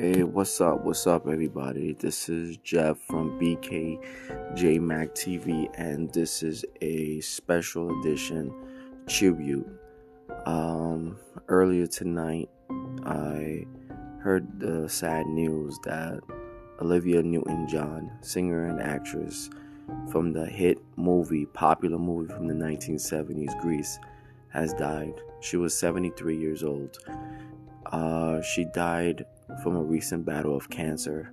Hey, what's up? What's up, everybody? This is Jeff from BKJ Mac TV, and this is a special edition tribute. Um, earlier tonight, I heard the sad news that Olivia Newton John, singer and actress from the hit movie, popular movie from the 1970s, Grease, has died. She was 73 years old. Uh, she died from a recent battle of cancer.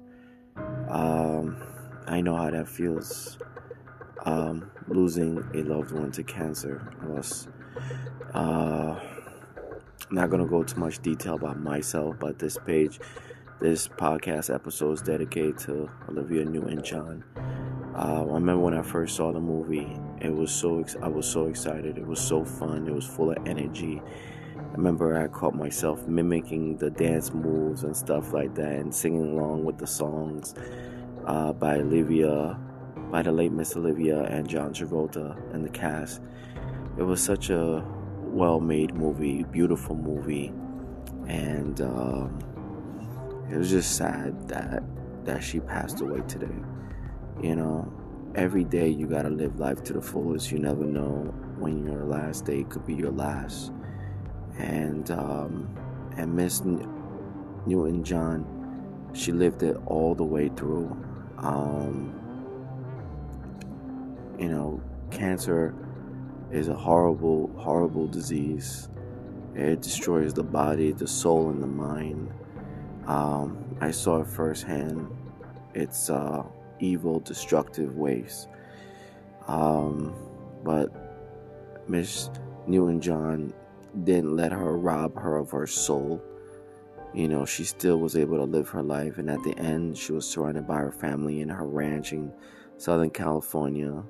Um, I know how that feels. Um, losing a loved one to cancer loss. Uh, I'm not gonna go too much detail about myself, but this page, this podcast episode is dedicated to Olivia Newton-John. Uh, I remember when I first saw the movie, it was so ex- I was so excited. It was so fun. It was full of energy. Remember I caught myself mimicking the dance moves and stuff like that, and singing along with the songs uh, by Olivia, by the late Miss Olivia and John Travolta and the cast. It was such a well-made movie, beautiful movie, and um, it was just sad that that she passed away today. You know, every day you gotta live life to the fullest. You never know when your last day could be your last. And um, and Miss Newton John, she lived it all the way through. Um, you know, cancer is a horrible, horrible disease. It destroys the body, the soul, and the mind. Um, I saw it firsthand. It's uh, evil, destructive ways. Um, but Miss Newton John didn't let her rob her of her soul. You know, she still was able to live her life, and at the end, she was surrounded by her family in her ranch in Southern California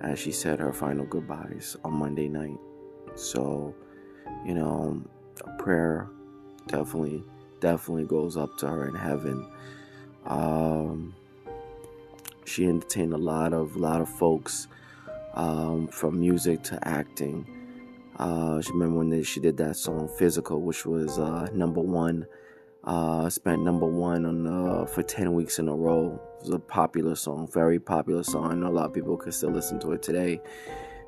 as she said her final goodbyes on Monday night. So, you know, a prayer definitely, definitely goes up to her in heaven. Um, she entertained a lot of lot of folks um, from music to acting. Uh, she remember when they, she did that song "Physical," which was uh, number one. Uh, spent number one on uh, for ten weeks in a row. It was a popular song, very popular song. I know a lot of people can still listen to it today.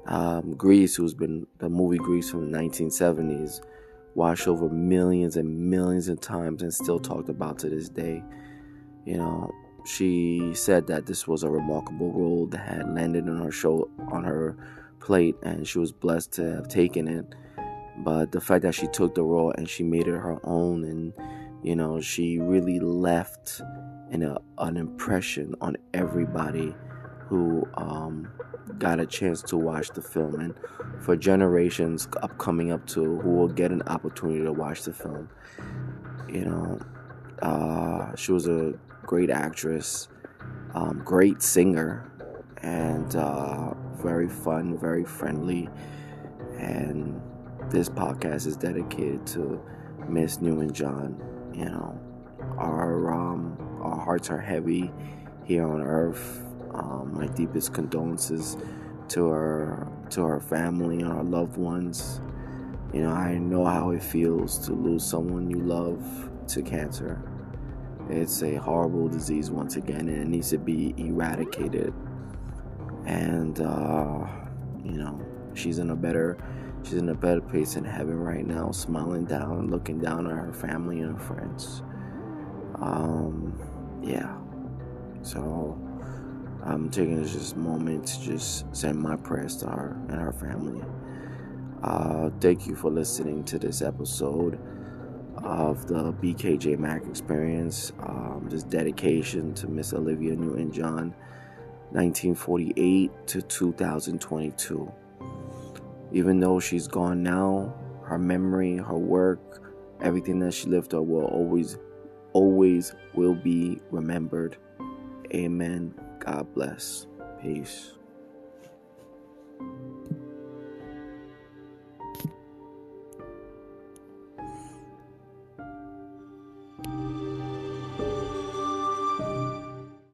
Um, Grease, who's been the movie Grease from the 1970s, watched over millions and millions of times and still talked about to this day. You know, she said that this was a remarkable role that had landed on her show on her plate, and she was blessed to have taken it. But the fact that she took the role and she made it her own, and you know, she really left an, a, an impression on everybody who um, got a chance to watch the film, and for generations upcoming up to who will get an opportunity to watch the film. You know, uh, she was a great actress, um, great singer, and uh, very fun, very friendly. And this podcast is dedicated to Miss Newton John. You know, our um, our hearts are heavy here on Earth. Um, my deepest condolences to our to our family and our loved ones. You know, I know how it feels to lose someone you love to cancer. It's a horrible disease once again, and it needs to be eradicated. And uh, you know, she's in a better she's in a better place in heaven right now, smiling down, looking down at her family and her friends. Um, yeah. So I'm taking this just moment to just send my prayers to her and her family. Uh, thank you for listening to this episode of the BKJ Mac experience. Um, this dedication to Miss Olivia Newton John, 1948 to 2022. Even though she's gone now, her memory, her work, everything that she lived up will always, always will be remembered. Amen. God bless. Peace.